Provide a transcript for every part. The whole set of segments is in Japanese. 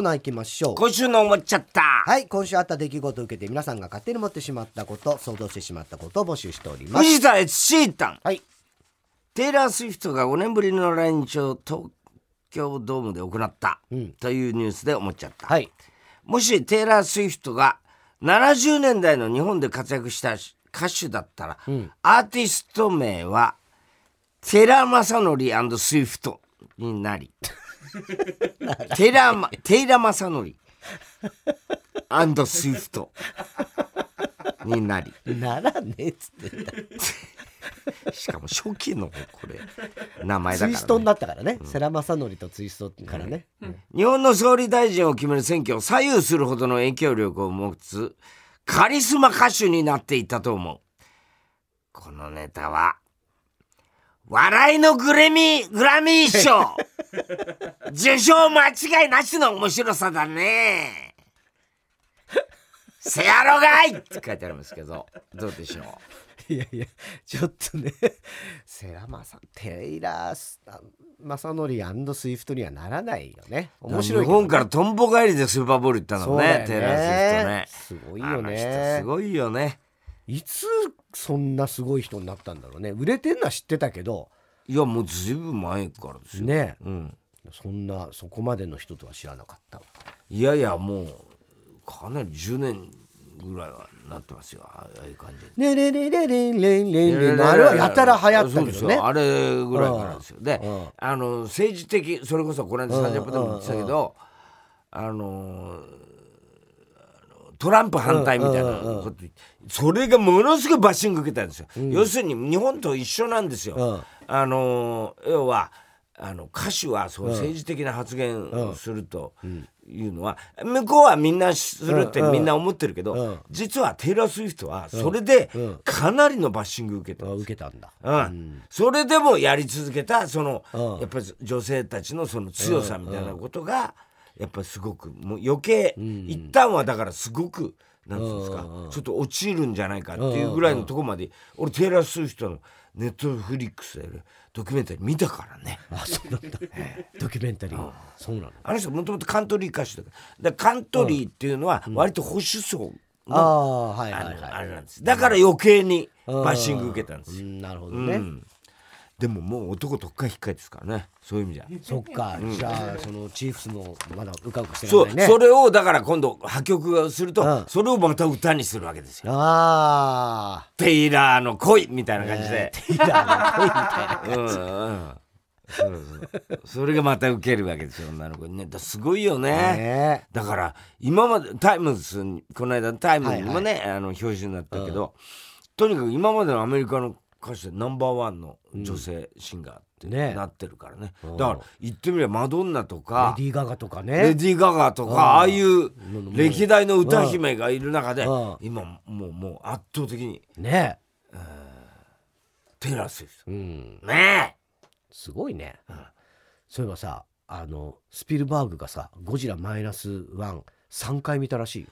ーナー行きましょう。今週の思っちゃった。はい今週あった出来事を受けて皆さんが勝手に持ってしまったこと想像してしまったことを募集しております。藤田悦シータンはい。テイラー・スウィフトが5年ぶりの来日を東京ドームで行った、うん。というニュースで思っちゃった、はい。もしテイラー・スウィフトが70年代の日本で活躍した歌手だったら、ん。アーティスト名は寺正則スウィフトになりテラマテイラ正則スウィフト。になり。ならねえっつってしかも初期のこれ。名前だから、ね、ツイストになったからね、世良正則とツイストからね、日本の総理大臣を決める選挙を左右するほどの影響力を持つカリスマ歌手になっていたと思う。このネタは笑いのグレミグラミー賞。受賞間違いなしの面白さだね。せやろがいって書いてありますけどどうでしょう？いやいやちょっとね世良正テイラース正則スイフトにはならないよね。面白いね。本からトンボ帰りでスーパーボール行ったのねね。テイラー・スウィフトね。すごいよね。すごいよねいつそんなすごい人になったんだろうね。売れてんのは知ってたけど。いやもうずいぶん前からですよ、ね。うん、そんなそこまでの人とは知らなかったわ。いやいやもうかなり10年ぐらいはなってますよ。ああいう感じで。ねれれれれれれれれあれはやたら流行ったそうですよけどねあれぐらいからですよでうんあの政治的それこそこの間30分でも言ってたけどあのトランプ反対みたいな。ことそれがものすごいバッシング受けたんですよ、要するに日本と一緒なんですよ、うん。あの要はあの歌手はそう政治的な発言をするというのは、向こうはみんなするってみんな思ってるけど、うん。実はテイラー・スウィフトはそれでうん。かなりのバッシング受けてある、受けたんだ。うん。それでもやり続けたその、うん。やっぱり女性たちのその強さみたいなことが、やっぱりすごくもう余計、一旦はだからすごくなんですか、ちょっと落ちるんじゃないかっていうぐらいのところまで、俺テイラー・スウィフトのネットフリックスでドキュメンタリー見たからね。あそうなんだ。ドキュメンタリー。そうなの。あの人もともとカントリー歌手だからカントリーっていうのは割と保守層の、あれなんです。だから余計にバッシング受けたんですよ、うんなるほどね。うんでももう男とっか引っかえですからね。そういう意味じゃ。そっか。じゃあそのチーフスのまだうかうかしてそう、ないね。それをだから今度破局がすると、うん。それをまた歌にするわけですよ。ああテイラーの恋みたいな感じで、テイラーの恋みたいなうんうん。そうそう。それがまた受けるわけですよ女の子にね。だすごいよね。ね。だから今までタイムズにこの間タイムにもね、あの表紙になったけど、とにかく今までのアメリカの歌手でナンバーワンの女性シンガーってね。なってるからね。うん。だから言ってみればマドンナとかレディー・ガガとかレねディー・ガガとかああいう歴代の歌姫がいる中でうん。今もうもう圧倒的にね。テイラー・スウィフうん。トねすごいね。そういえばさあのスピルバーグがさ「ゴジラマイナスワン3回見たらしいよ。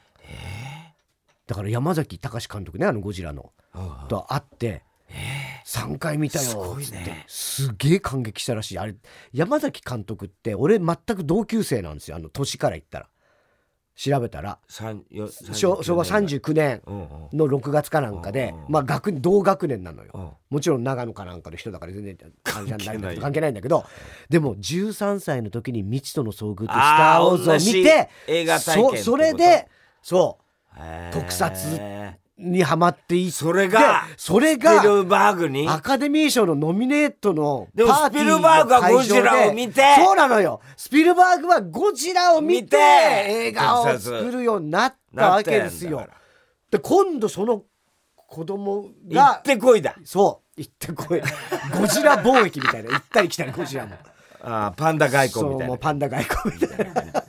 だから山崎隆監督ねあのゴジラの。えと会って3回見たよっつって。ねすげえ感激したらしい。あれ山崎監督って俺全く同級生なんですよ。あの年から言ったら。調べたら。昭昭和39年。の6月かなんかでうんまあ学同学年なのよ。うん。もちろん長野かなんかの人だから全然関係ないんだけど。関係ない。んだけど。でも13歳の時に未知との遭遇とスタあーー・ウォーズを見てそそれでそう。特撮にハマっていってそれがでそれスピがルバーグに？アカデミー賞のノミネートのでもパーティースピルバーグはゴジラを見て？そうなのよ。スピルバーグはゴジラを見て映画を作るようになったわけですよ。で今度その子供行がってこいだ。そう行ってこい。ゴジラ貿易みたいな。行ったり来たりゴジラも。あーパンダ外交みたいな。パンダ外交みたいな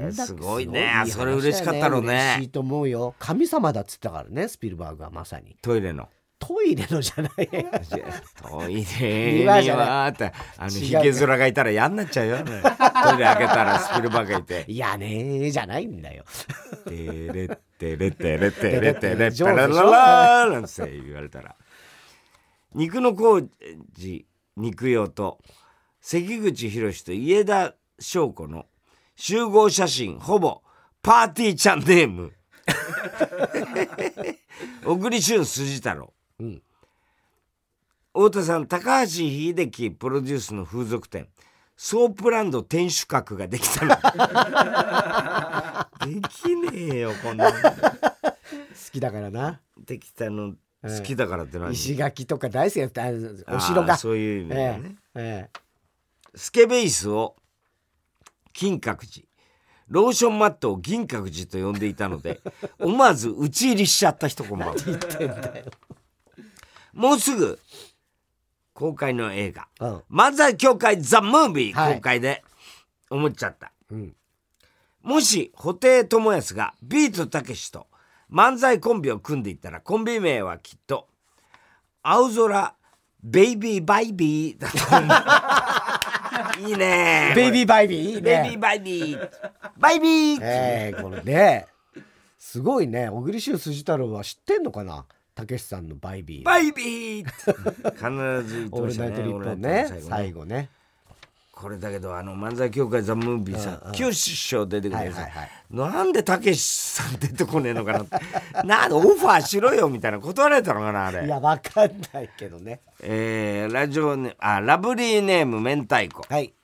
えーすごいね。それ嬉しかったろう嬉しいねと思うよ。神様だっつったからねスピルバーグはまさに。トイレの。トイレのじゃない。トイレにはってあのひげ面がいたら嫌になっちゃうよ。トイレ開けたらスピルバーグがいて。いやねーじゃないんだよ「テレッテレテレテレテレ上ペラララー」なんて言われたら肉の工事肉用と関口宏と家田翔子の集合写真ほぼパーティーちゃんネーム。小栗旬筋太郎、うん。太田さん高橋秀樹プロデュースの風俗店。ソープランド天守閣ができたの。できねえよこんな。の好きだからな。できたの。好きだからって何、石垣とか大好きだったお城が。そういう意味だね、ええ。スケベイスを金閣寺。ローションマットを銀閣寺と呼んでいたので 思わず打ち入りしちゃった人こんばんはもうすぐ公開の映画。えうん「漫才協会ザ・ムービー」はい。公開で思っちゃった、うん。もし布袋寅泰がビートたけしと漫才コンビを組んでいったらコンビ名はきっと「青空ベイビーバイビー」だと思う いいね。ベイビーバイビーいいね。ベイビーバイビーバイビー、ええこれね。すごいね。小栗旬筋太郎は知ってんのかな？たけしさんのバイビー。バイビー。必ず言ってオールましたね。最後ねこれだけどあの漫才協会ザ・ムービーさうんうん。清志師匠出てくるやつ、はいはいはい。なんでたけしさん出てこねえのかなって。なんでオファーしろよみたいな断られたのかなあれ。いやわかんないけどね。えー、ラジオネあラブリーネーム明太子。はい。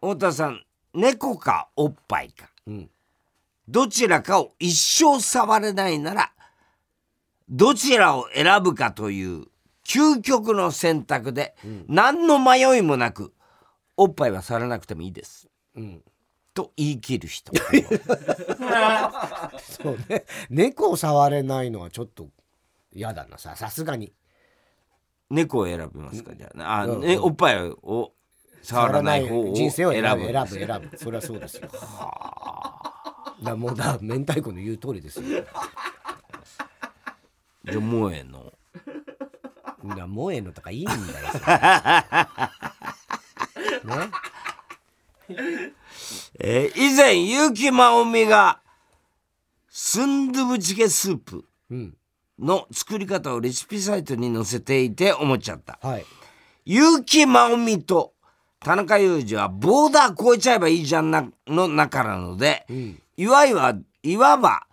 太田さん猫かおっぱいか。うん。どちらかを一生触れないならどちらを選ぶかという究極の選択で、何の迷いもなくおっぱいは触らなくてもいいです。うん。と言い切る人。そうね。猫を触れないのはちょっと嫌だなさ。さすがに。猫を選びますかじゃあ。あ、うん。ね、おっぱいを触らない方を人生を選ぶ。選ぶ。選ぶそれはそうですよ。だもうだ明太子の言う通りですよ。じゃあもうええのだ萌えのとかいいんだよ ね。えー以前結城まおみがスンドゥブチゲスープうんの作り方をレシピサイトに載せていて思っちゃった。はい。結城まおみと田中裕二はボーダー超えちゃえばいいじゃんなの中なので、ん。いわいわいわば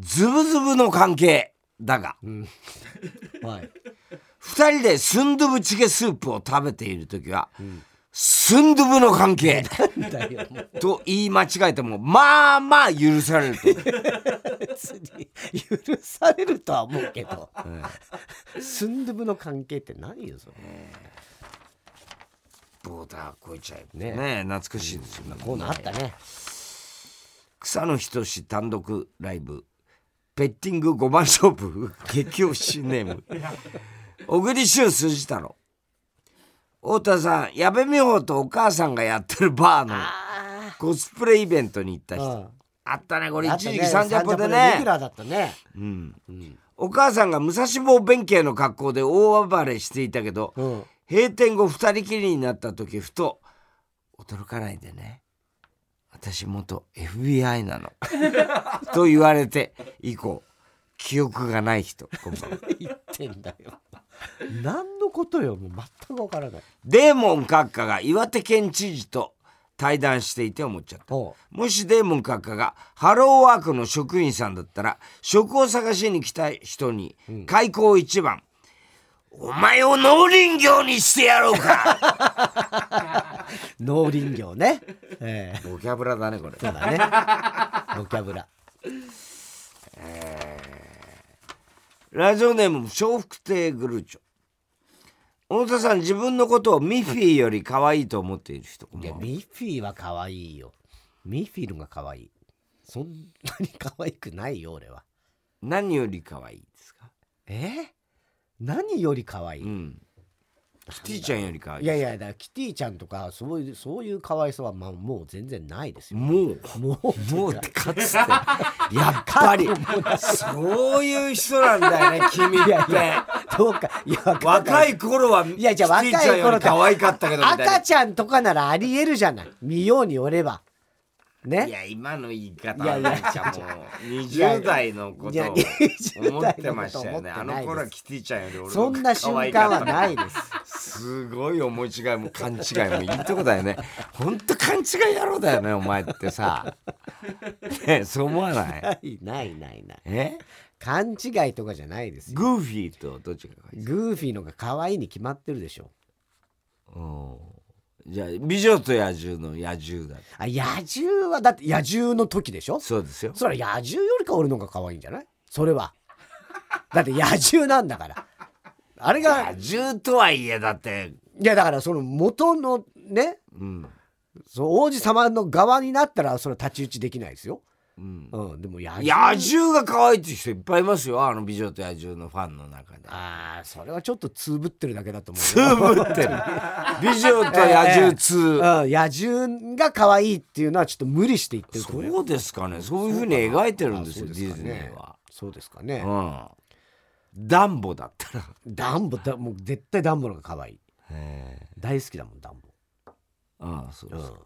ズブズブの関係だが。はい二人でスンドゥブチゲスープを食べている時は、スンドゥブの関係。と言い間違えてもまあまあ許されると。別に許されるとは思うけど、スンドゥブの関係って何よそれ。ボーダー超えちゃえばね。ね。懐かしいですよね。こういうのあったね。草野仁単独ライブ。ペッティング5番勝負。激推しネーム小栗旬筋太郎太田さん矢部美穂とお母さんがやってるバーのコスプレイベントに行った人。うん。あったねこれ一時期サンジャポでねラーだったね。うん。お母さんが武蔵坊弁慶の格好で大暴れしていたけど、うん。閉店後二人きりになった時ふと「驚かないでね。私元 FBI なの」と言われて以降記憶がない人。こんばん。は 言ってんだよ 何のことよもう全くわからない。デーモン閣下が岩手県知事と対談していて思っちゃった。ほもしデーモン閣下がハローワークの職員さんだったら職を探しに来た人に開口一番、お前を農林業にしてやろうか。う 農林業ね。ええ。ボキャブラだねこれ。そうだね。ボキャブララジオネーム笑福亭グルーチョ。太田さん自分のことをミッフィーより可愛いと思っている人。いやミッフィーは可愛いよ。ミッフィーのが可愛い。そんなに可愛くないよ俺は。何より可愛いですか？え？何より可愛い、うんキティちゃんより可愛いいやいやだからキティちゃんとかそういうそういう可愛さはまあもう全然ないですよ。もうもうもう かつて。やっぱりそういう人なんだよね君っていやいやどうかいや若い頃はいやじゃあキティちゃんより可愛かったけど赤ちゃんとかならありえるじゃない。見ようによればね。いや今の言い方はなんかもう。20代のことを20思ってましたよね。あの頃はキティちゃんより俺のそんな瞬間はないです。すごい思い違い。も勘違いもいいとこだよね。ほんと勘違い野郎だよねお前ってさ。ねそう思わない？ないないない。ないえ？勘違いとかじゃないですよ。グーフィーとどっちがグーフィーのが可愛いに決まってるでしょ。うんじゃあ美女と野獣の野獣だあ野獣はだって野獣の時でしょ？そうですよ。それは野獣よりか俺の方が可愛いんじゃない？それは。だって野獣なんだから。あれが野獣とはいえだって。いやだからその元のねうん。そう王子様の側になったらそれ太刀打ちできないですよ、うん。うん、でも野野獣が可愛いって人いっぱいいますよあの美女と野獣のファンの中で。ああそれはちょっとつぶってるだけだと思うつぶってる。美女と野獣2、うん、野獣が可愛いっていうのはちょっと無理して言ってるそうですかね。そういうふうに描いてるんですよあディズニーは、そうですかね。うん。ダンボだったら。ダンボだもう絶対ダンボの方が可愛い。へ大好きだもんダンああそうボ、ですか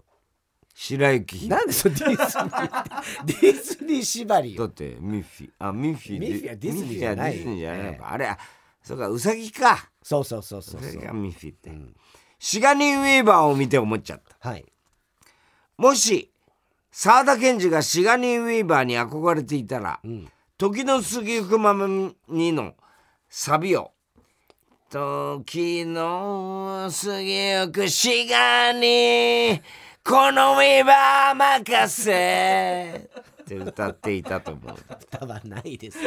白雪姫なんでそのディズニー ディズニー縛りよ。だってミッフィーあミッフィーミッフィーはディズニーじゃないミッフィーはディズニーじゃないのか、ええあれあそうかウサギか。そうそうそうそうそう。ウサギがミッフィーって、ん。シガニー・ウィーバーを見て思っちゃった。はい。もし沢田研二がシガニー・ウィーバーに憧れていたら、ん。時の過ぎゆくままにのサビを「時の過ぎゆくシガニーィーバー任せ」って歌っていたと思う。歌はないです。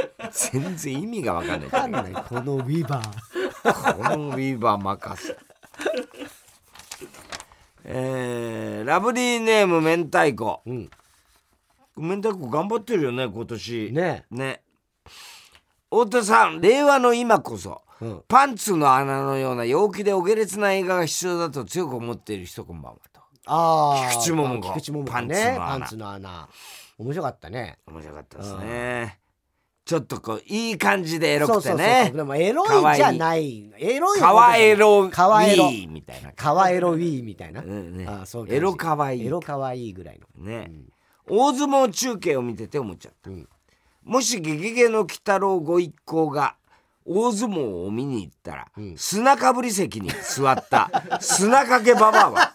全然意味が分かんない。わかんない。このウィーバー。このウィーバー任せ。えー、ラブリーネーム明太子。うん。明太子頑張ってるよね今年。ね。ね。太田さん令和の今こそ、うん。パンツの穴のような陽気でお下劣な映画が必要だと強く思っている人こんばんはとああ菊池桃子。菊池桃子パンツねの穴。パンツの穴。面白かったね。面白かったですね。ちょっとこういい感じでエロくてね。でもエロいじゃない。エロいかわエロかわエロウィーみたいな。かわエロウィーみたいな、あそうエロかわい。いエロかわいいぐらいの。ね、大相撲中継を見てて思っちゃった、うん。もし「ゲゲゲの鬼太郎」ご一行が大相撲を見に行ったら、砂かぶり席に座った。砂かけババアは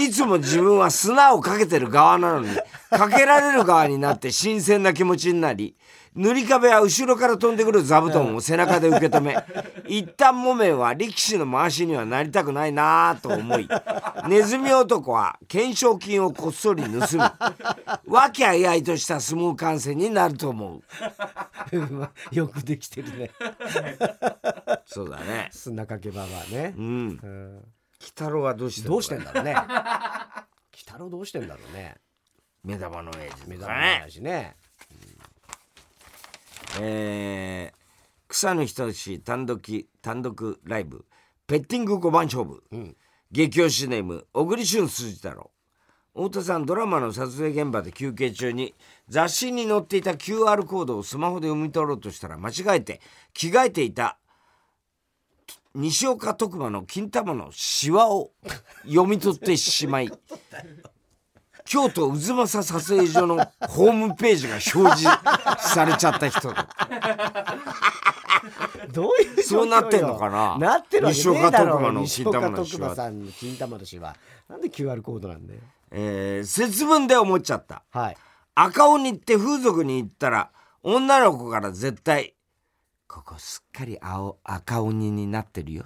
いつも自分は砂をかけてる側なのにかけられる側になって新鮮な気持ちになり塗り壁は後ろから飛んでくる座布団を背中で受け止め一旦木綿は力士の回しにはなりたくないなぁと思いネズミ男は懸賞金をこっそり盗み和気あいあいとした相撲観戦になると思う。よくできてるね。そうだね。砂かけばばね。う、ん。うん、鬼太郎はどうしてどうしてんだろうね。鬼太郎どうしてんだろうね。目玉の親父目玉とかね。ないしね。えー草野仁単独単独ライブ。ペッティング5番勝負、ん。激推しネーム小栗旬筋太郎。太田さんドラマの撮影現場で休憩中に雑誌に載っていた QR コードをスマホで読み取ろうとしたら間違えて着替えていた西岡徳馬の金玉のシワを読み取ってしまい 京都渦政撮影所のホームページが表示されちゃった人だ。どういうそうなってんのかな？なってるわけねえだろ西岡徳馬さんの金玉のシワなんで QR コードなんだよ。えー節分で思っちゃった。はい。赤鬼って風俗に行ったら女の子から絶対「ここすっかり青赤鬼になってるよ」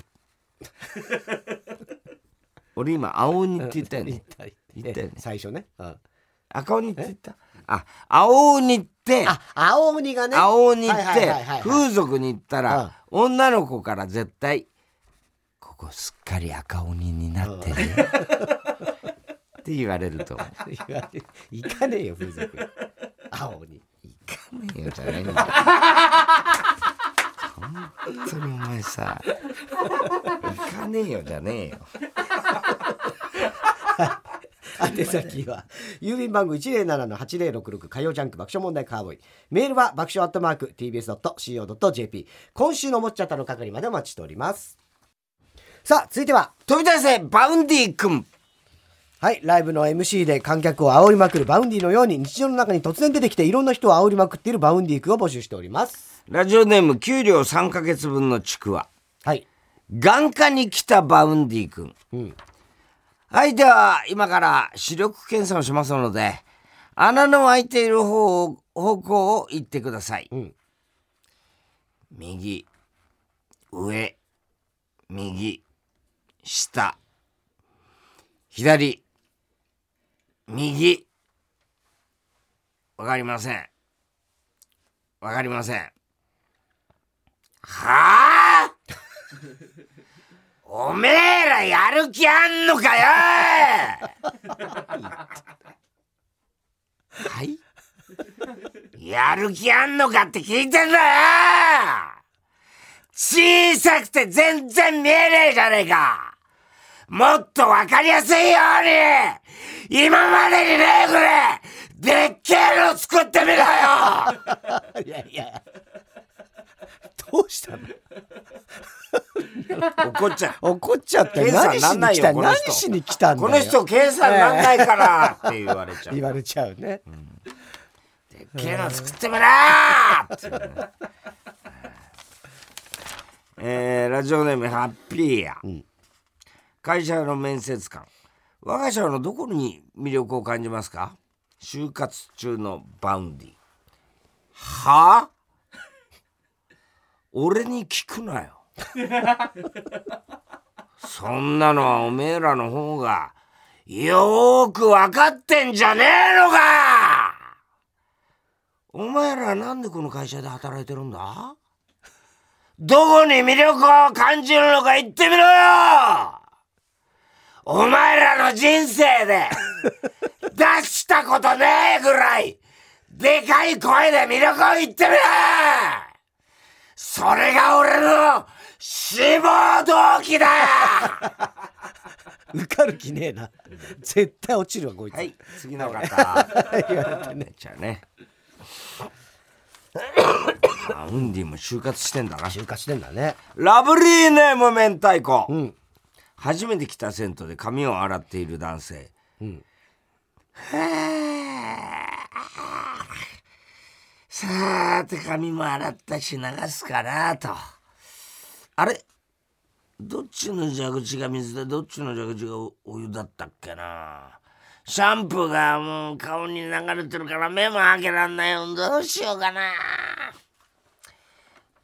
俺今青鬼って言ったよね。言ったよね。最初ね、うん、赤鬼って言った？あ青鬼ってあ青鬼がね。青鬼って風俗に行ったら女の子から絶対「ここすっかり赤鬼になってるよ」って言われると思う。行かねえよ風俗。青鬼。行かねえよじゃないんだよ 本当にお前さ行かねえよじゃねえよ。宛先は郵便番号107-8066火曜ジャンク爆笑問題カーボーイ。メールは爆笑アットマーク TBS.CO.JP 今週のもっちゃったの係までお待ちしております。さあ続いては飛び出せバウンディ君。はい、ライブの MC で観客を煽りまくるバウンディのように日常の中に突然出てきていろんな人を煽りまくっているバウンディ君を募集しております。ラジオネーム給料3ヶ月分のちくわはい。眼科に来たバウンディ君うん。はいでは今から視力検査をしますので穴の開いている方を方向を言ってください、うん右上右下左右。わかりません。わかりません。はあ？おめえらやる気あんのかよ！はい？やる気あんのかって聞いてんだよ！小さくて全然見えねえじゃねえか！もっとわかりやすいように今までにねえぐらいでっけえの作ってみろよ。いやいや。どうしたの？怒っちゃう。怒っちゃって何しに来た？何しに来たんだよ。この人計算なんないから って言われちゃう。言われちゃうね。でっけえの作ってみろ！ーってえーラジオネームハッピーや、会社の面接官。我が社のどこに魅力を感じますか？就活中のバウンディ。は？あ俺に聞くなよ。そんなのはおめえらの方がよーく分かってんじゃねえのか！お前らなんでこの会社で働いてるんだ？どこに魅力を感じるのか言ってみろよお前らの人生で 出したことねえぐらいでかい声で魅力を言ってみろそれが俺の志望動機だ 受かる気ねえな。絶対落ちるわ、こいつ。はい次の方言われてね。じゃあねあウンディも就活してんだな就活してんだね。ラブリーネーム明太子、うん。初めて来た銭湯で髪を洗っている男性、うん。さーて髪も洗ったし流すかなと。あれ？どっちの蛇口が水でどっちの蛇口がおお湯だったっけな？シャンプーがもう顔に流れてるから目も開けらんないよ。どうしようかな。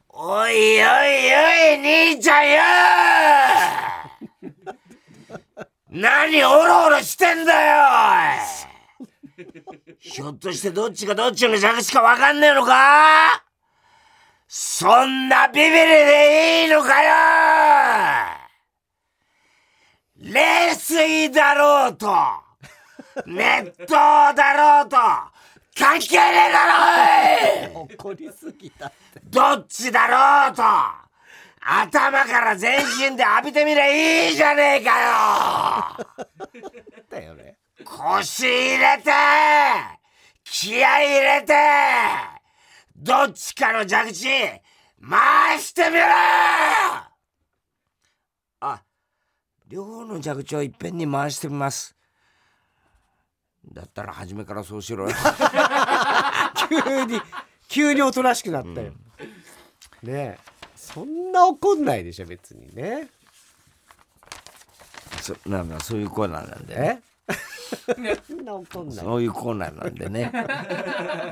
おいおいおい兄ちゃんよ何オロオロしてんだよ ひょっとしてどっちがどっちの蛇口かわかんねえのか？そんなビビりでいいのかよ！冷水だろうと 熱湯だろうと関係ねえだろおい！怒りすぎた。どっちだろうと頭から全身で浴びてみりゃいいじゃねえかよだよね。腰入れて気合い入れてどっちかの蛇口回してみろあ両方の蛇口をいっぺんに回してみますだったら初めからそうしろよ 急に、急におとなしくなったよ。ねえ。そんな怒んないでしょ、別にね。そなんだそういうコーナーなんでねえ？そんな怒んない。そういうコーナーなんでね。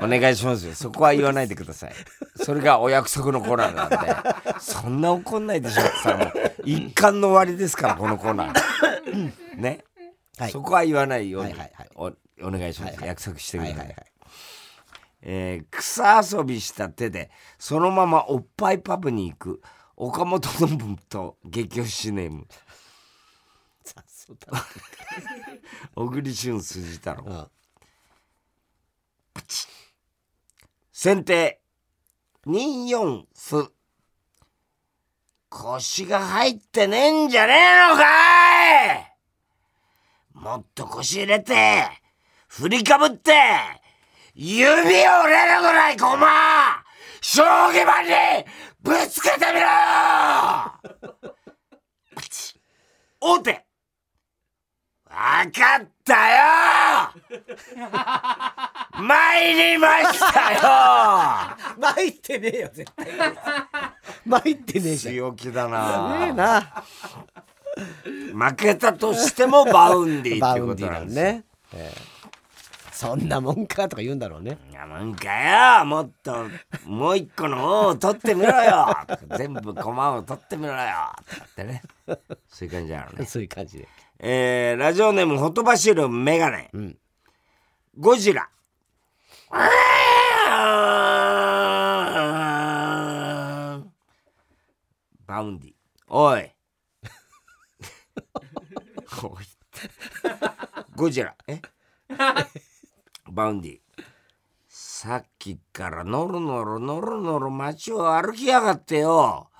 お願いしますよ。そこは言わないでください。それがお約束のコーナーなんで。そんな怒んないでしょってさ、もう一貫の終わりですから、このコーナー。ね。はいそこは言わないように、はいはいはいおお願いします、はいはい約束してください。はいはいはい。えー草遊びした手でそのままおっぱいパブに行く岡本信と激推しネーム。小栗旬筋太郎。うん。先手24歩腰が入ってねえんじゃねえのかい。もっと腰入れて振りかぶって指を折れるぐらい駒将棋盤にぶつけてみろ! よ王手!わわかったよ! 参りましたよ! 参ってねえよ絶対。参ってねえじゃん。強気だねなえな。負けたとしてもバウンディってことなんですね、ええそんなもんかとか言うんだろうね。いやなんかよもっと。もう一個の王を取ってみろよ。全部駒を取ってみろよ。ってね。そういう感じなのね。そういう感じで。えー、ラジオネームほとばしるメガネ、ん。ゴジラ。バウンディ。おい。おい。ゴジラ。え？バウンディ。さっきからノロノロノロノロ街を歩きやがってよ。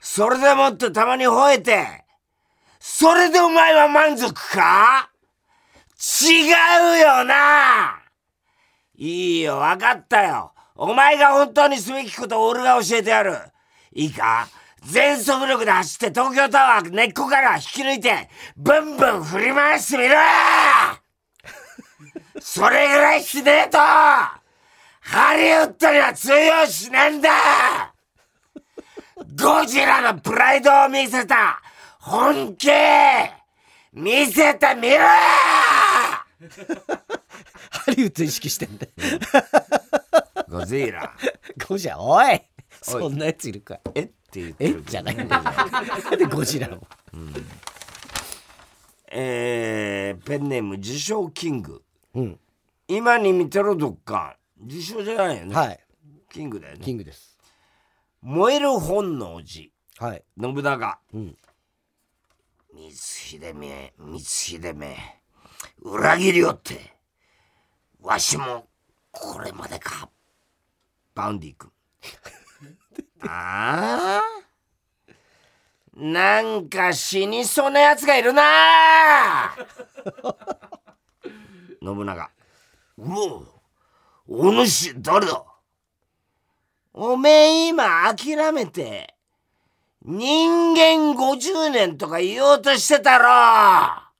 それでもってたまに吠えて。それでお前は満足か？違うよな。いいよ、わかったよ。お前が本当にすべきことを俺が教えてやる。いいか？全速力で走って東京タワー根っこから引き抜いて、ブンブン振り回してみろ！それぐらいしねえとハリウッドには通用しねえんだ。ゴジラのプライドを見せた本気。見せてみろ。ハリウッド意識してんだ。よゴジラ。ゴジラおい。そんなやついるか。えって言ってえる。じゃないんだよでゴジラを？えー、ペンネーム自称キングうん。今に見てろどっか自称じゃないよね、はい。キングだよね。キングです。燃える本能寺。はい。信長。うん。光秀め光秀め。裏切りよってわしもこれまでか。バウンディ君。ああ？なんか死にそうなやつがいるな 信長。うおお主誰だ？おめえ今諦めて人間50年とか言おうとしてたろ。ま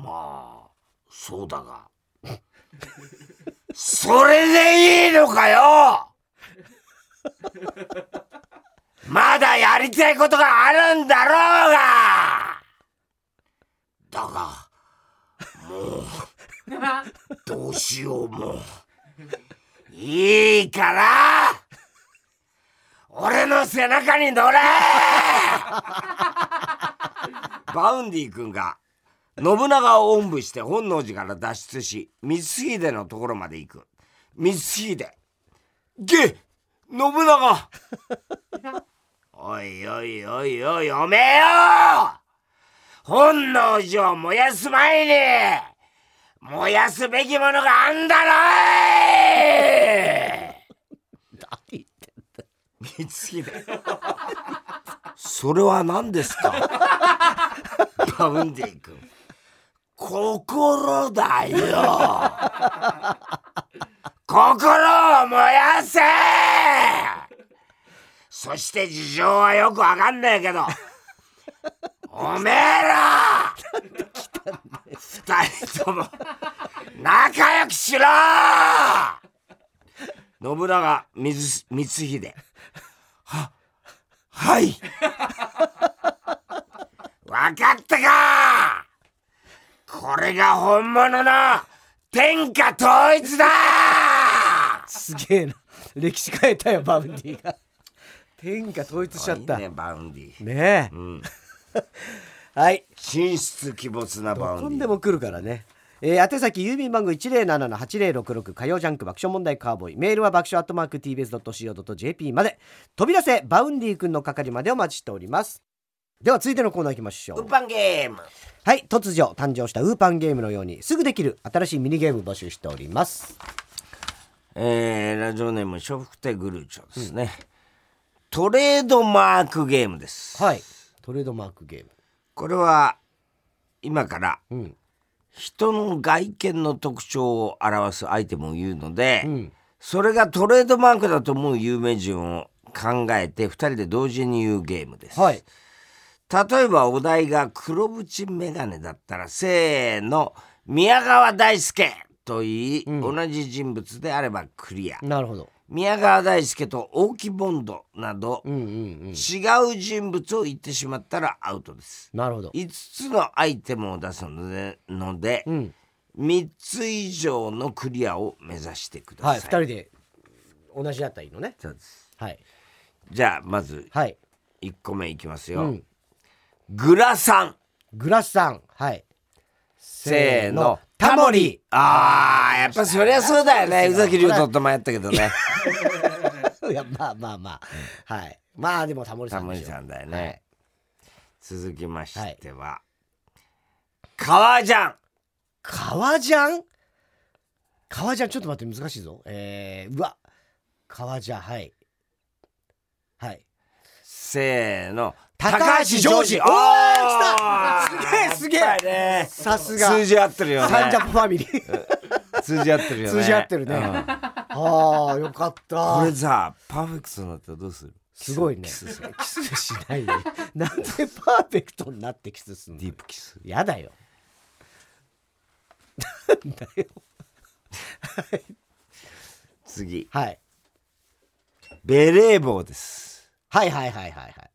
あそうだが。それでいいのかよ？まだやりたいことがあるんだろうが。だがもう どうしようも。ういいから。俺の背中に乗れ。バウンディ君が信長をおんぶして本能寺から脱出し光秀のところまで行く。光秀げ信長。おいおいおいおいおめえよ。本能寺を燃やす前に。燃やすべきものがあんだろい何言ってんだ光秀それは何ですかバウンディ君。心だよ。心を燃やせ！そして事情はよくわかんねえけど。おめえら二人とも。仲良くしろ！信長光秀。ははい。わかったか！これが本物の天下統一だ！すげえな。歴史変えたよバウンディが。天下統一しちゃった。ねバウンディ。ねえ、ん はい。神出鬼没なバウンディでも来るからね。えー、宛先郵便番号107-8066火曜ジャンク爆笑問題カーボーイ。メールは爆笑アットマーク TBS.CO.JP まで。飛び出せバウンディ君の係までお待ちしております。では続いてのコーナー行きましょう。ウーパンゲーム。はい。突如誕生したウーパンゲームのようにすぐできる新しいミニゲーム募集しております。えー、ラジオネーム笑福亭グルーチョですね、トレードマークゲームです。はい。トレードマークゲームこれは今からうん。人の外見の特徴を表すアイテムを言うので、うん。それがトレードマークだと思う有名人を考えて2人で同時に言うゲームです、はい。例えばお題が黒縁メガネだったらせーの宮川大輔といい、うん。同じ人物であればクリア。なるほど宮川大輔と大木ボンドなど、うんうんうん。違う人物を言ってしまったらアウトです。なるほど。5つのアイテムを出すのでので、うん。3つ以上のクリアを目指してくださはいい、二人で同じだったらいいのね。そうです。はい。じゃあまずはい。1個目いきますよ、うん。グラサン。グラスさんはいせーのタモリ。あーやっぱそりゃそうだよね。宇崎竜斗と迷ったけどね。いやまあまあまあ。はい。まあでもタモリさタモリさんだよね、はい。続きましては、革ジャン。革ジャン？革ジャンちょっと待って難しいぞ。えー、うわ。革ジャンはい。はい。せーの高橋ジョージ。おおーー来た。すげえすげえ。さすが。数字合ってるよね。サンジャポファミリー。数字合ってるよね。通じ合ってるね。うん。ああよかった。これさパーフェクトになったらどうする？すごいね。キスしないよ。なんでパーフェクトになってキスすんの？ディープキス。やだよ。なんだよ。次。はい。ベレー帽です。はいはいはいはいはい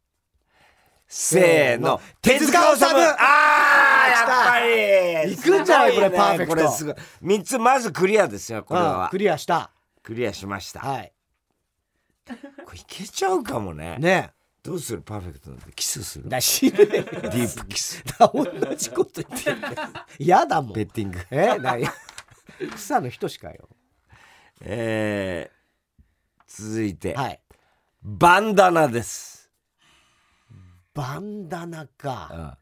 せーの。手手塚治虫。あーやっぱり。いくんじゃないこれパーフェクト。これすごい。3つまずクリアですよこれは。うんクリアした。クリアしました。はい。これいけちゃうかもね。ね。どうするパーフェクトなんて。キスする？えだ死ぬねディープキス。だ同じこと言ってるやだもん。ベッティング。えなに草の人しかよ。えー、続いて、はい。バンダナです、バンダナうか。ん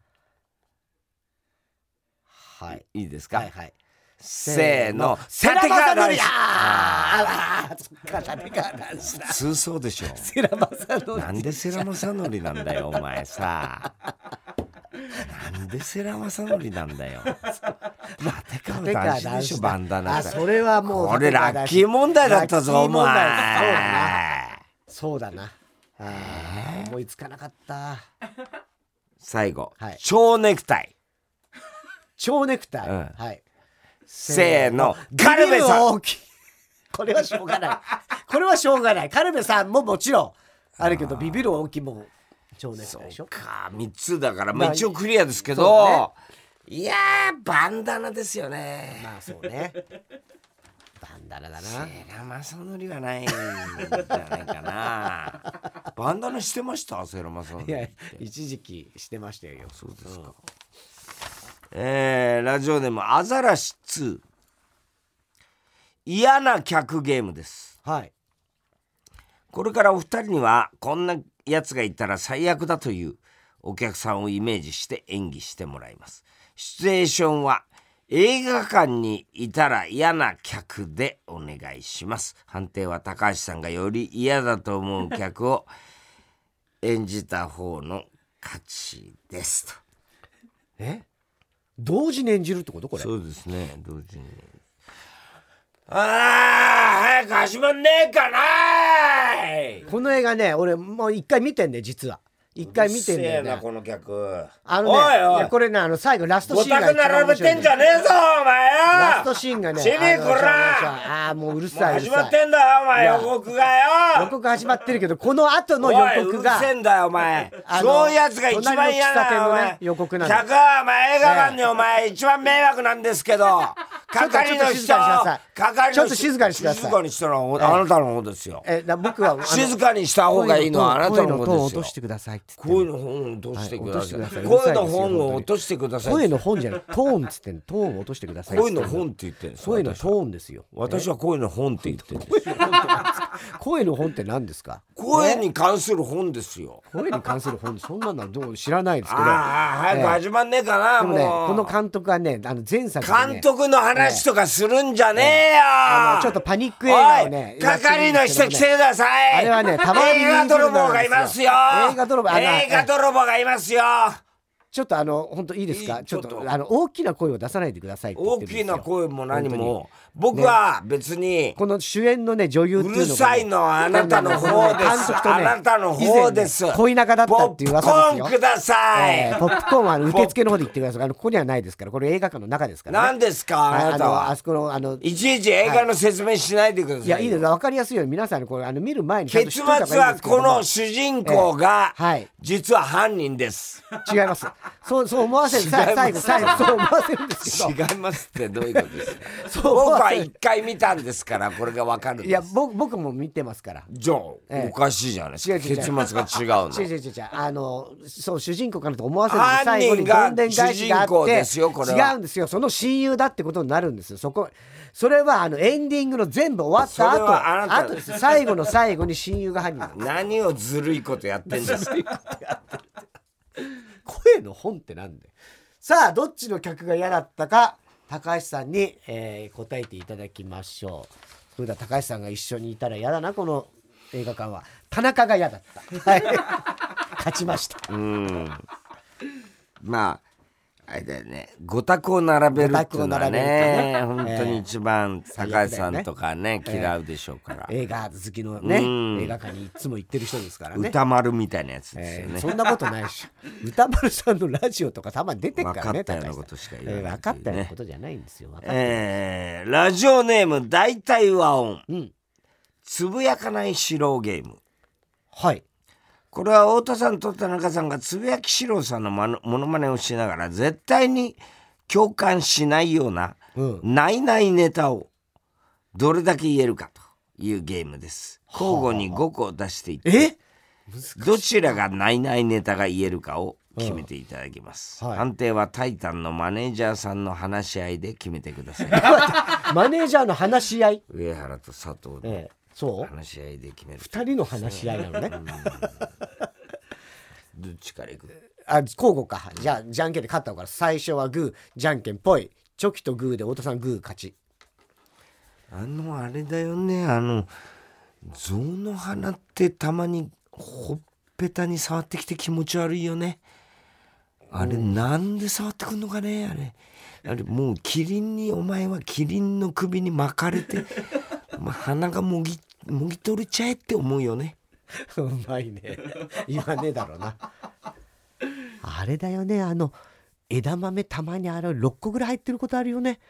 はい。いいですか、はいはい。せーの。セラマサノリ立あーあーそっか立川談志だ。川通そうでしょセラマサノリなんでセラマサノリなんだよお前さ。なんでセラマサノリなんだよ。立川談志でしょバンダナ。あそれはもうこれラッキー問題だったぞお前。そうだなあー思いつかなかった。最後、はい。蝶ネクタイ。蝶ネクタイ、うん。はい。せーの。カルベさん。んこれはしょうがない。これはしょうがない。カルベさんももちろん。あるけどビビる大きも蝶ネクタイでしょ。か。3つだから、まあ、まあ一応クリアですけど、いやーバンダナですよね。まあそうねバンダナだな。セラマサノリはないんじゃないかな。バンダナしてました？セラマサノリいや一時期してましたよ。そうですか、えーラジオネームアザラシ2嫌な客ゲームです。はい。これからお二人にはこんなやつがいたら最悪だというお客さんをイメージして演技してもらいます。シチュエーションは映画館にいたら嫌な客でお願いします。判定は高橋さんがより嫌だと思う客を演じた方の勝ちですと。え？同時に演じるってこと？これ。そうですね。同時に。ああ早く始まんねえかなこの映画ね俺もう一回見てんね実は一回見てんだよね。なこの客。あのねおいおい。これねあの最後ラストごシーンが並べてんじゃねえぞお前。よラストシーンがねチビあのこらああーもううるさい始まってんだよお前予告がよ。予告始まってるけどこの後の予おいうる告がせえんだよお前。そういうやつが一番嫌隣のね予告なんだ客はお前映画館にお前一番迷惑なんですけど係の人ちょっと静かにしなさい。係の人ちょっと静かにしてください。静かにしたらあなたの方ですよ。えだ僕は静かにした方がいいのはあなたの方ですよ。落としてくださいって言って声の。本を落としてください。はい声の本を落としてください。声の本じゃない。トーンっつってんの。トーンを落としてください声の。本って言ってるん声のトーンですよ私は声の本って言ってるんです。声の本って何ですか？声に関する本ですよ。声に関する本そんなのはどう知らないですけど。ああ、早く始まんねえかな、でもう。この監督はねあの前作監督の話とかするんじゃねえよ、ちょっとパニック映画をね係の人来てください。あれはねたまに映画泥棒がいますよ。映画泥棒映画泥棒がいますよ。ちょっとあの本当いいですか？ちょっとあの大きな声を出さないでください大きな声も何も僕は別に、この主演のね女優っていうのが、うるさいのはあなたの方です、あなたの方です、恋仲だったっていう噂ですよポップコーンください、えー、ポップコーンは受付の方で言ってください。あのここにはないですからこれ映画館の中ですから、ね、何ですかあなたは？あそこのあのいちいち映画の説明しないでください、い、やいいです。分かりやすいように皆さんこれあの見る前に結末はこの主人公が、はい、実は犯人です。違います。そうそう思わせる。最後最後そう思わせるんですけど。違いますってどういうことですか？僕は一回見たんですからこれがわかるいや僕僕も見てますから。じゃあ、ええ、おかしいじゃない結末が違うの。違う違う違う。あのそう主人公かなと思わせる最後にどんでん返しがあってですよこれ違うんですよ。その親友だってことになるんですよそこ。それはあのエンディングの全部終わった後。あと最後の最後に親友が犯人何をずるいことやってんですか声の本ってなんで？さあどっちの客が嫌だったか高橋さんに、えー、答えていただきましょう。それでは高橋さんが一緒にいたら嫌だなこの映画館は。田中が嫌だった。はい。勝ちました。うん。まああれだよね。五択を並べるっていうのはねね。本当に一番高橋さんとかね、嫌うでしょうから、映画好きのね、映画館にいつも行ってる人ですからね。歌丸みたいなやつですよね、そんなことないし 歌丸さんのラジオとかたまに出てるからね分かったようなことしか言わない、分かったようなことじゃないんですよ。えー、ラジオネーム大体和音、うん、つぶやかない四郎ゲーム。はいこれは太田さんと田中さんがつぶやきしろうさんのものまねをしながら絶対に共感しないような、ないないネタをどれだけ言えるかというゲームです。交互に5個出していってどちらがないないネタが言えるかを決めていただきます、うん。はい、判定はタイタンのマネージャーさんの話し合いで決めてください。マネージャーの話し合い？上原と佐藤で、ええそう？話し合いで決める。2人の話し合いなのね、どっちからいく？あ交互か。じゃあじゃんけんで勝った方から。最初はグーじゃんけんぽい。チョキとグーで太田さんグー勝ち。あのあれだよね。あの象の花ってたまにほっぺたに触ってきて気持ち悪いよね。あれなんで触ってくんのかねあれ。あれもうキリンにお前はキリンの首に巻かれてまあ、鼻がもぎもぎ取れちゃえって思うよね。うまいね。言わねえだろうな。あれだよね。あの枝豆たまにあれ6個ぐらい入ってることあるよね。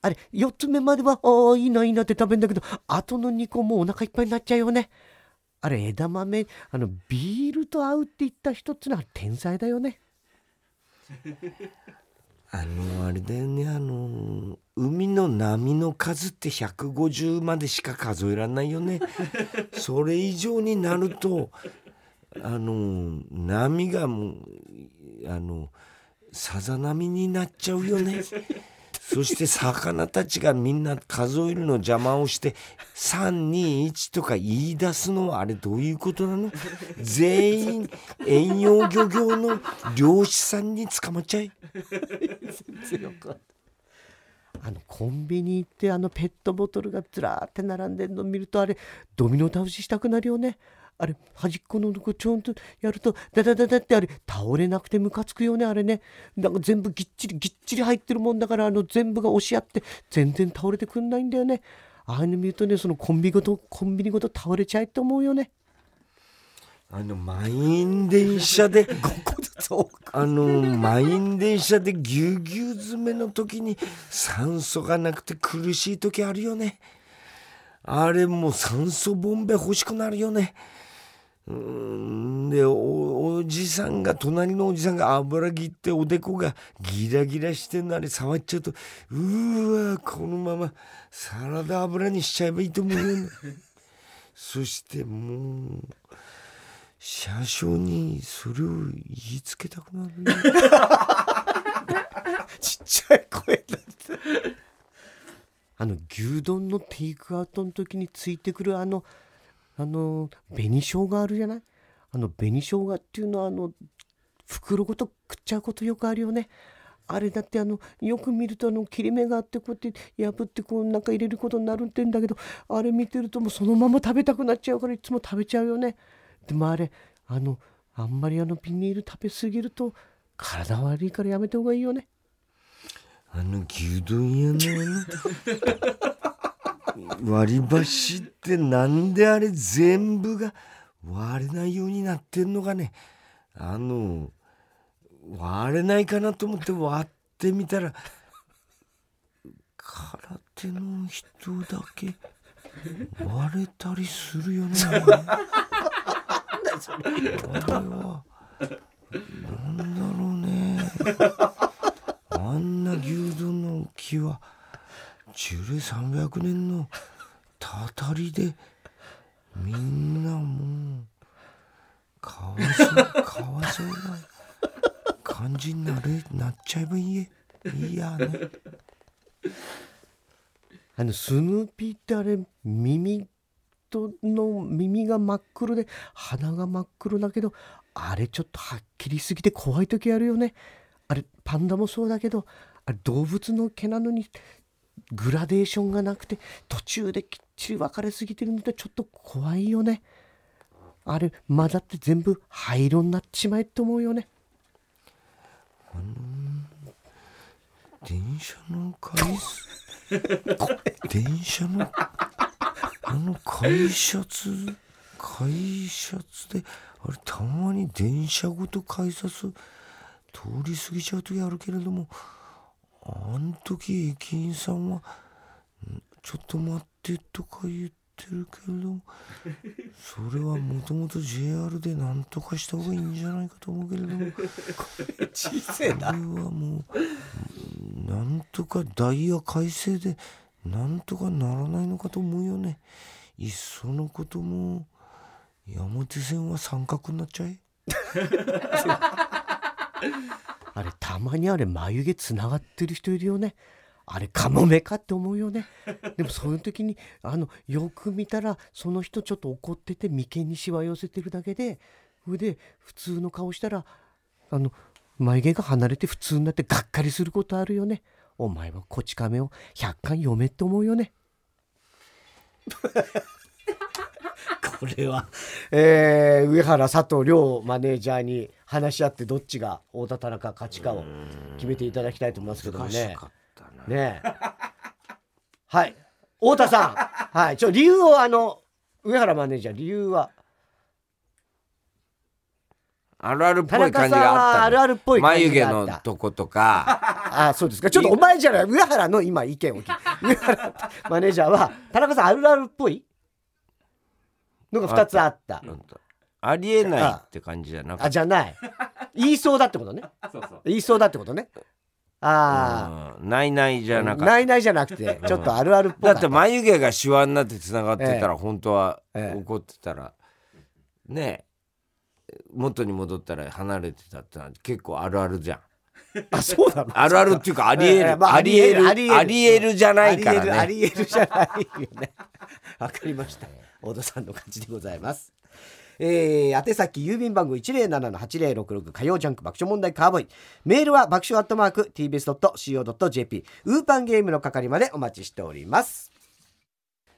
あれ4つ目まではああいいないいなって食べんだけどあとの2個もうお腹いっぱいになっちゃうよね。あれ枝豆あのビールと合うって言った人ってのは天才だよねあのあれだよねあの海の波の数って150までしか数えられないよね。それ以上になるとあの波がもうあのさざ波になっちゃうよね。そして魚たちがみんな数えるの邪魔をして321とか言い出すのはあれどういうことなの？全員遠洋漁業の漁師さんに捕まっちゃい。あのコンビニ行ってあのペットボトルがずらーって並んでるの見るとあれドミノ倒ししたくなるよね。あれ端っこのとこちょんとやるとダダダダってあれ倒れなくてムカつくよねあれね。なんか全部ぎっちりぎっちり入ってるもんだからあの全部が押し合って全然倒れてくんないんだよね。ああいうの見るとねそのコンビごとコンビニごと倒れちゃえって思うよね。あの満員電車であの満員電車でぎゅうぎゅう詰めの時に酸素がなくて苦しい時あるよね。あれもう酸素ボンベ欲しくなるよねうんでおじさんが隣のおじさんが油切っておでこがギラギラしてんのあれ触っちゃうとうーわこのままサラダ油にしちゃえばいいと思うよ、ね、そしてもう車掌にそれを言いつけたくなる、ね、ちっちゃい声だって。あの牛丼のテイクアウトの時についてくるあのあの紅生姜あるじゃない？あの紅生姜っていうのはあの袋ごと食っちゃうことよくあるよね。あれだってあのよく見るとあの切れ目があってこうやって破ってこうなんか入れることになるってんだけどあれ見てるともうそのまま食べたくなっちゃうからいつも食べちゃうよね。でもあれあのあんまりあのビニール食べ過ぎると体悪いからやめた方がいいよね。あの牛丼屋の割り箸ってなんであれ全部が割れないようになってんのかね。あの割れないかなと思って割ってみたら空手の人だけ割れたりするよね。あれはなんだろうね。あんな牛丼の木は。樹齢300年のたたりでみんなもうかわいそうかわいそうな感じになれなっちゃえばいいいいやねあのスヌーピーってあれ耳との耳が真っ黒で鼻が真っ黒だけどあれちょっとはっきりすぎて怖い時あるよね。あれパンダもそうだけどあれ動物の毛なのにグラデーションがなくて途中できっちり分かれすぎてるのってちょっと怖いよね。あれ混ざって全部灰色になっちまえって思うよね。電車の会電車のあの改札改札であれたまに電車ごと改札通り過ぎちゃう時あるけれどもあん時駅員さんはん「ちょっと待って」とか言ってるけれどもそれはもともと JR で何とかした方がいいんじゃないかと思うけれども小せえこれはもうなんとかダイヤ改正でなんとかならないのかと思うよね。いっそのことも山手線は三角になっちゃえ あれたまにあれ眉毛つながってる人いるよね。あれカモメかって思うよね。でもそういう時にあのよく見たらその人ちょっと怒ってて眉間にしわ寄せてるだけでそれで普通の顔したらあの眉毛が離れて普通になってがっかりすることあるよね。お前はこち亀を100巻読めって思うよね。これは、えー上原佐藤両マネージャーに話し合ってどっちが太田田中勝ちかを決めていただきたいと思いますけどもね。ね。えはい。太田さん。はい。ちょ理由をあの上原マネージャー理由は？あるあるっぽ田い感じがあったあるあるっぽい眉毛のとことか。あそうですか。ちょっとお前じゃない。上原の今意見を聞い上原マネージャーは田中さんあるあるっぽい？のが2つあった。ありえないって感じじゃなくて。あじゃない。言いそうだってことね。そうそう。言いそうだってことね。あうん。ないないじあゃなかった。ないないじゃなくてちょっとあるあるっぽかだって眉毛がシワになってつながってたらええ。本当はええ。怒ってたらねえ元に戻ったら離れてたってのは結構あるあるじゃん。あそうなの？あるあるっていうかありえる。ええまあありえるありえるありえる。じゃないからね。ありえるありえるじゃないよね。わかりました。大田さんの勝ちでございますえー、宛先郵便番号107-8066火曜ジャンク爆笑問題カーボーイ。メールは爆笑アットマーク tbs.co.jp ウーパンゲームの係までお待ちしております。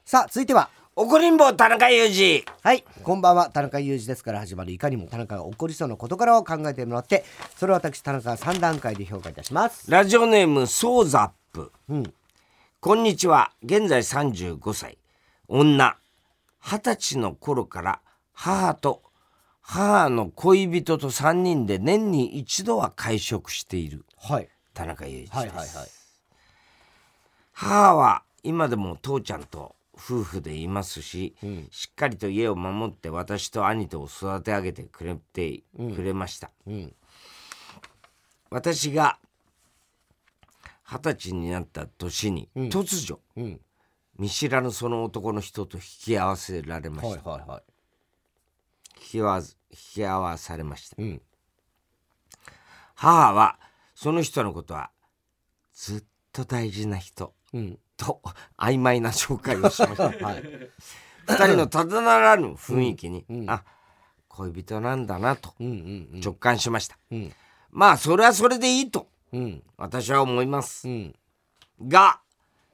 さあ続いては。怒りんぼ田中裕二。はい。こんばんは田中裕二ですから始まるいかにも田中が起こりそうな事柄を考えてもらってそれを私田中が3段階で評価いたします。ラジオネームソーザップ。うん。こんにちは。現在35歳。女。二十歳の頃から母と母の恋人と3人で年に一度は会食している。はい。田中裕二です、はいはいはい。母は今でも父ちゃんと夫婦でいますし、うん。しっかりと家を守って私と兄とを育て上げてくれてくれました、うん。私が二十歳になった年に、うん。突如うん。見知らぬその男の人と引き合わせられまはいした、はいは引き合わ引き合わされました。いうん。母はその人のことはずっと大事な人うん。と曖昧な紹介をしました。はい。二人のただならぬ雰囲気に、うん。うん。あ恋人なんだなとうんうんうん。直感しました、うん。まあそれはそれでいいとうん。私は思います。う、ん。が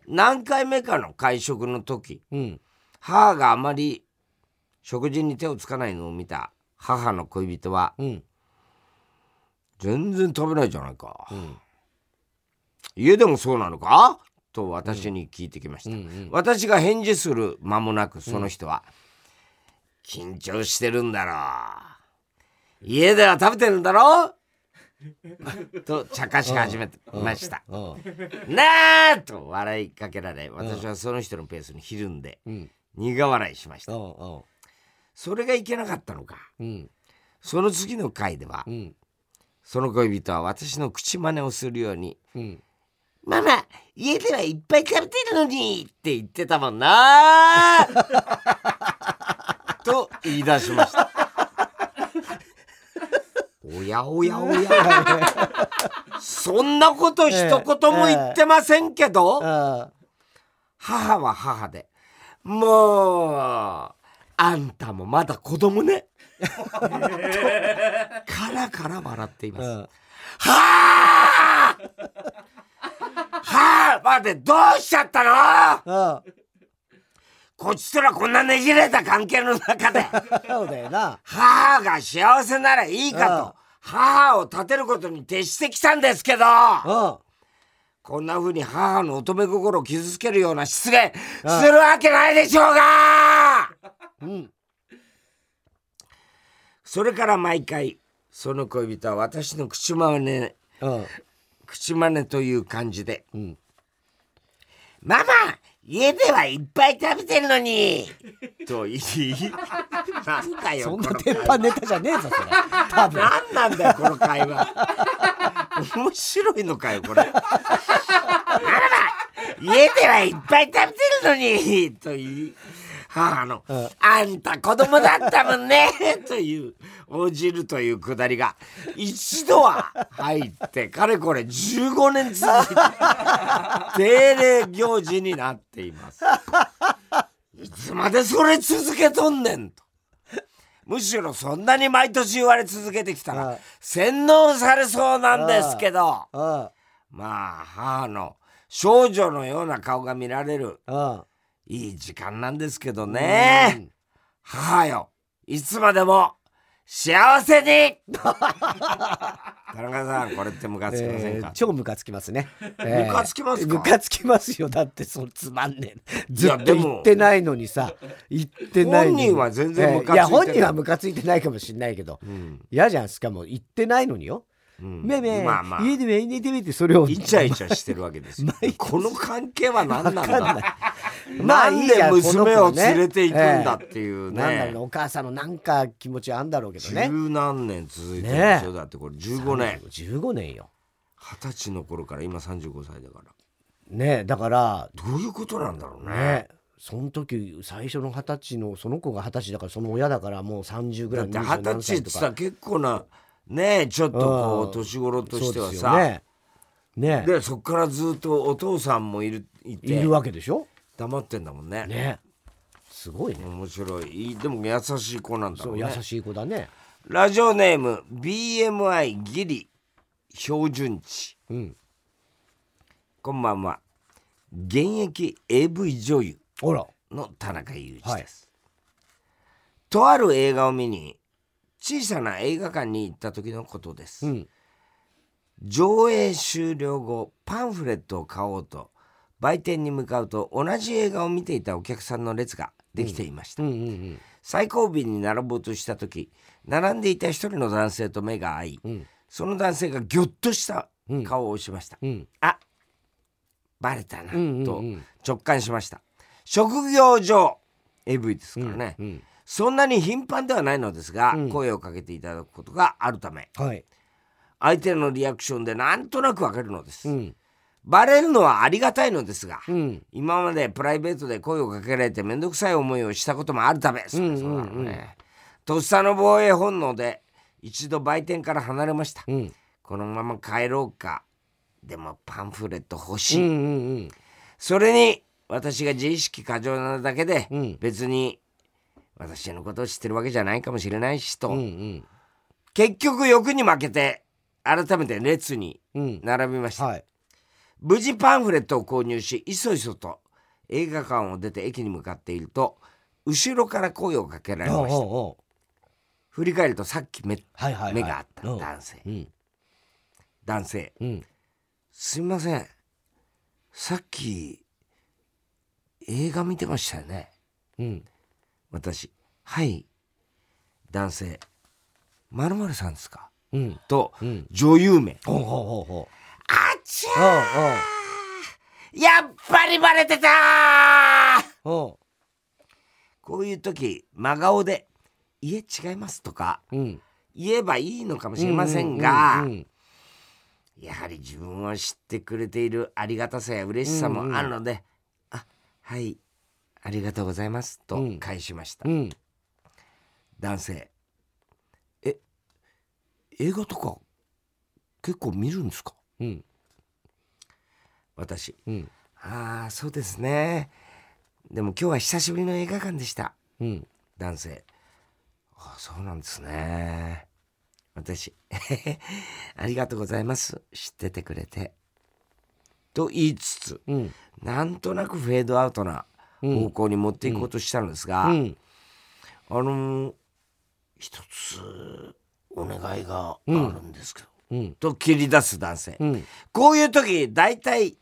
何回目かの会食の時うん。母があまり食事に手をつかないのを見た母の恋人はうん。全然食べないじゃないか、うん。家でもそうなのか？と私に聞いてきました、うんうん私が返事する間もなくその人は、緊張してるんだろう。家では食べてるんだろう？と茶化し始めました。うんなあと笑いかけられ私はその人のペースにひるんでうん。苦笑いしました。うんそれがいけなかったのか。うん。その次の回ではうん。その恋人は私の口真似をするようにうん「ママ家ではいっぱい食べてるのに」って言ってたもんな。と言い出しました。おやおやおや。そんなこと一言も言ってませんけど、あ母は母でもうあんたもまだ子供ね。とカラカラ笑っています、うん。はあはあ待ってどうしちゃったの？あこっちとらこんなねじれた関係の中で。そうだよな。母が幸せならいいかうん。と母を立てることに徹してきたんですけど。うん。こんな風に母の乙女心を傷つけるような失言するわけないでしょうがうん。それから毎回その恋人は私の口真似うん。口真似という感じで。うん「ママ家ではいっぱい食べてるのに」と言いなんだよそんな鉄板ネタじゃねえぞそれ。多分。何なんだよこの会話。面白いのかよこれ「ママ家ではいっぱい食べてるのに」と言い母のうん「あんた子供だったもんね」という応じるというくだりが一度は入ってかれこれ15年続いて定例行事になっています。いつまでそれ続けとんねんと。むしろそんなに毎年言われ続けてきたあら洗脳されそうなんですけど。うん。まあ母の少女のような顔が見られるうんいい時間なんですけどね母よいつまでも幸せに田中さんこれってムカつきませんか？えー、超ムカつきますね。ムカつきますか？ムカつきますよ。だってそのつまんねえ。ずっとでも言ってないのにさ、言ってない。本人は全然ムカついてないいや本人はムカついてないかもしれないけど、うん嫌じゃん。しかも言ってないのによ。うん。めめ、まあまあ。家でめ寝てみてそれを。イチャイチャしてるわけですよ。この関係は何なんわかんない。だ。まあなんいいじゃんで娘を連れて行くんだっていうね。なんだろうね。お母さんのなんか気持ちあんだろうけどね。十何年続いてるんですよ、ねだってこれ15年。15年よ。二十歳の頃から今35歳だから。ねだから、どういうことなんだろうね。ねその時最初の二十歳のその子が二十歳だからその親だからもう30ぐらいだって二十何歳ってとか。さ結構なねちょっとこう年頃としてはさ。よね。ね。でそっからずっとお父さんもいるいいてるわけでしょ？黙ってんだもんね。ね。すごいね。面白い。いいでも優しい子なんだそうろうね優しい子だね。ラジオネーム BMI ギリ標準値。うん。こんばんは。現役 AV 女優ほら。の田中裕一です、とある映画を見に小さな映画館に行った時のことです、うん。上映終了後パンフレットを買おうと売店に向かうと同じ映画を見ていたお客さんの列ができていました、うんうんうん最後尾に並ぼうとした時並んでいた一人の男性と目が合い、うん。その男性がギョッとした顔をしました、うん。あバレたな、うんうんうんと直感しました。職業上 AV ですからね、うんそんなに頻繁ではないのですが、うん。声をかけていただくことがあるためはい。相手のリアクションでなんとなくわかるのです、うん。バレるのはありがたいのですが、うん。今までプライベートで声をかけられて面倒くさい思いをしたこともあるため、そりゃそうだろうねとっさの防衛本能で一度売店から離れました、うん。このまま帰ろうかでもパンフレット欲しい、うんうん。それに私が自意識過剰なだけで、うん。別に私のことを知ってるわけじゃないかもしれないしと、うんうん。結局欲に負けて改めて列にうん。並びました、はい。無事パンフレットを購入しいそいそと映画館を出て駅に向かっていると後ろから声をかけられました。振り返るとさっき目はいはいはい。目があったうん。男性。うん。男性。うん。すみません。さっき映画見てましたよね。うん私。はい。男性。まるまるさんですか？うん。と、うん。女優名。ほうほうほうほあちうゃう。んやっぱりバレてたうんう。んこういう時真顔で「いえ違います」とかうん。言えばいいのかもしれませんが、うんうんやはり自分を知ってくれているありがたさや嬉しさもあるので「あはいありがとうございます」とうん。返しました、うん。うん男性「え映画とか結構見るんですか?うん」私。うん「ああそうですね。でも今日は久しぶりの映画館でした」うん。男性。あそうなんですね。私。ありがとうございます。知っててくれて。と言いつつうん。なんとなくフェードアウトな方向に持っていこうとしたのですが、うん。あのー一つお願いがあるんですけど、うん。と切り出す男性、うん。こういう時大体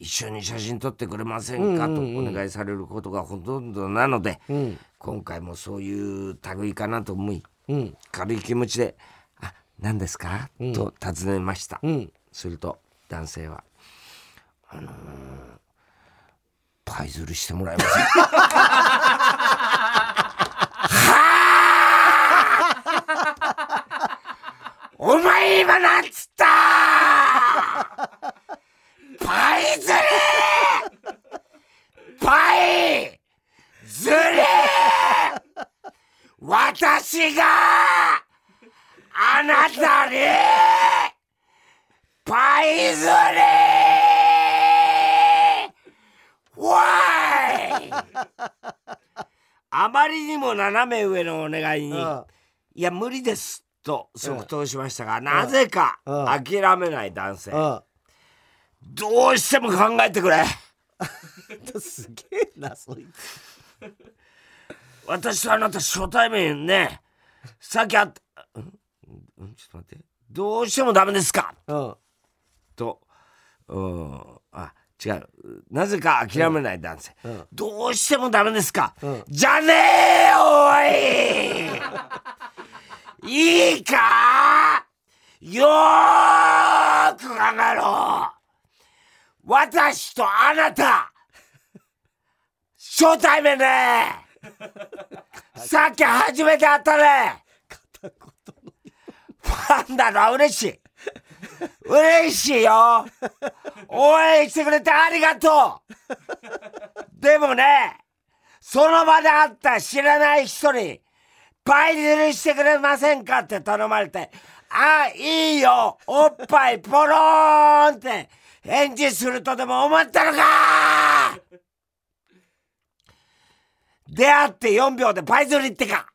一緒に写真撮ってくれませんか？とお願いされることがほとんどなので、うん。今回もそういう類かなと思いうん。軽い気持ちで「あ何ですか?」うん。と尋ねました、うん。すると男性は「あのーパイ釣りしてもらえませんか? はあお前今なんつった？パイ釣りパイ釣り私があなたにパイ釣りわい あまりにも斜め上のお願いにうん「いや無理です」と即答しましたがなぜかうん。諦めない男性。うん。どうしても考えてくれ。すげえなそいつ。私とあなた初対面ね。さっきあったうん？うん？ちょっと待って。どうしてもダメですか？うん。とうん。あ違う。なぜか諦めない男性、うん。どうしてもダメですか、うん。じゃねえよおい！いいか？よーく考えろ！私とあなた！初対面ね！さっき初めて会ったね！ファンだろ嬉しい嬉しいよ。応援してくれてありがとう。でもねその場で会った知らない人にパイ釣りしてくれませんかって頼まれてあいいよ。おっぱいポローンって返事するとでも思ったのか。出会って4秒でパイ釣りってか。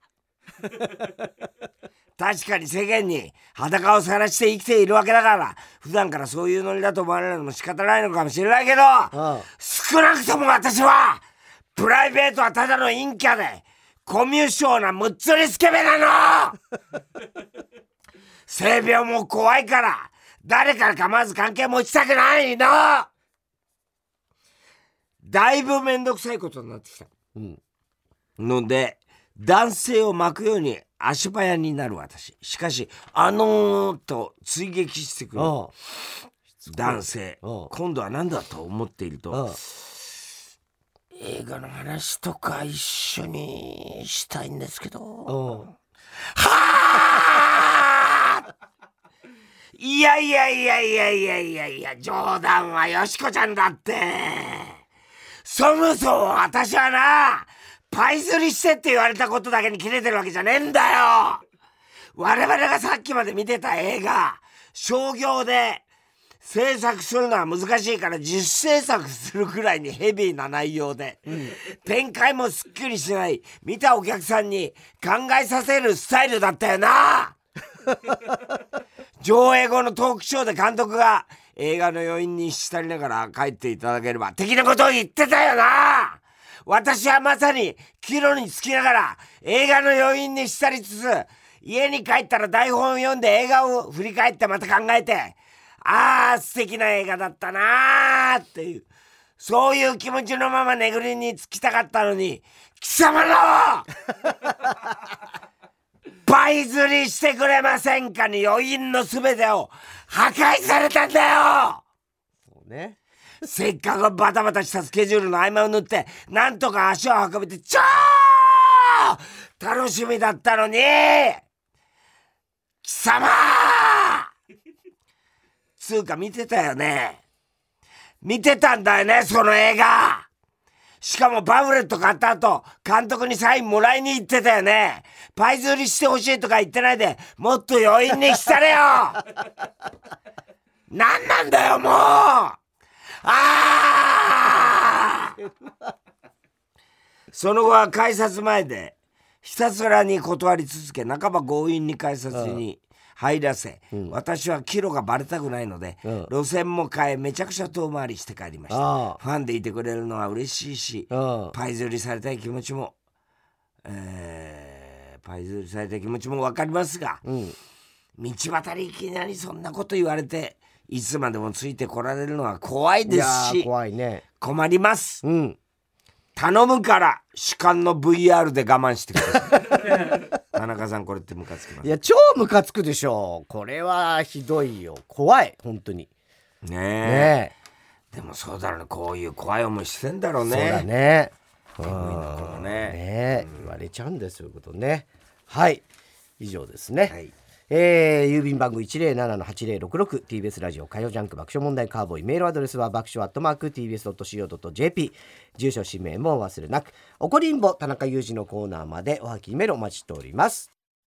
確かに世間に裸を晒して生きているわけだから普段からそういうノリだと思われるのも仕方ないのかもしれないけどうん少なくとも私はプライベートはただの陰キャでコミュ障なむっつりスケベなの。性病も怖いから誰からかまず関係持ちたくないの。だいぶめんどくさいことになってきた。うん。ので男性を巻くように足早になる私。しかし「あのー」と追撃してくるうん男性。うん今度は何だと思っているとうん映画の話とか一緒にしたいんですけど。うんはあいやいやいやいやいやいやいや冗談はよしこちゃんだって。そもそも私はなパイ釣りしてって言われたことだけに切れてるわけじゃねえんだよ。我々がさっきまで見てた映画商業で制作するのは難しいから自主制作するくらいにヘビーな内容で、展開もすっきりしない見たお客さんに考えさせるスタイルだったよな。上映後のトークショーで監督が映画の余韻に浸りながら帰っていただければ的なことを言ってたよな私はまさに帰路につきながら映画の余韻に浸りつつ家に帰ったら台本を読んで映画を振り返ってまた考えてああ素敵な映画だったなーっていうそういう気持ちのままねぐりにつきたかったのに貴様の 倍釣りしてくれませんかに余韻の全てを破壊されたんだよ。そうねせっかくバタバタしたスケジュールの合間を縫ってなんとか足を運べて超楽しみだったのに貴様!つうか見てたよね。見てたんだよねその映画。しかもパンフレット買った後、監督にサインもらいに行ってたよね。パイ釣りしてほしいとか言ってないで、もっと余韻にしたれよ。何なんだよ、もうああその後は改札前で、ひたすらに断り続け、半ば強引に改札に入らせ、うん、私はキロがバレたくないので、うん、路線も変えめちゃくちゃ遠回りして帰りました。ファンでいてくれるのは嬉しいしパイ釣りされたい気持ちも、えー、パイ釣りされたい気持ちも分かりますが、うん、道端でいきなりそんなこと言われていつまでもついてこられるのは怖いですし怖い、ね、困ります、うん。頼むから主観の VR で我慢してください。田中さんこれってムカつきます。いや超ムカつくでしょ。これはひどいよ。怖い。本当に。ねえ。ねでもそうだろうね。こういう怖い思いしてんだろうね。そうだね。うん。ねね、言われちゃうんですよいうことね。はい。以上ですね、はいえー、郵便番号 107-8066TBS ラジオ火曜ジャンク爆笑問題カーボーイ。メールアドレスは爆笑アットマーク TBS.CO.JP 住所氏名も忘れなく。怒りんぼ田中裕二のコーナーまでおはきメールお待ちしております。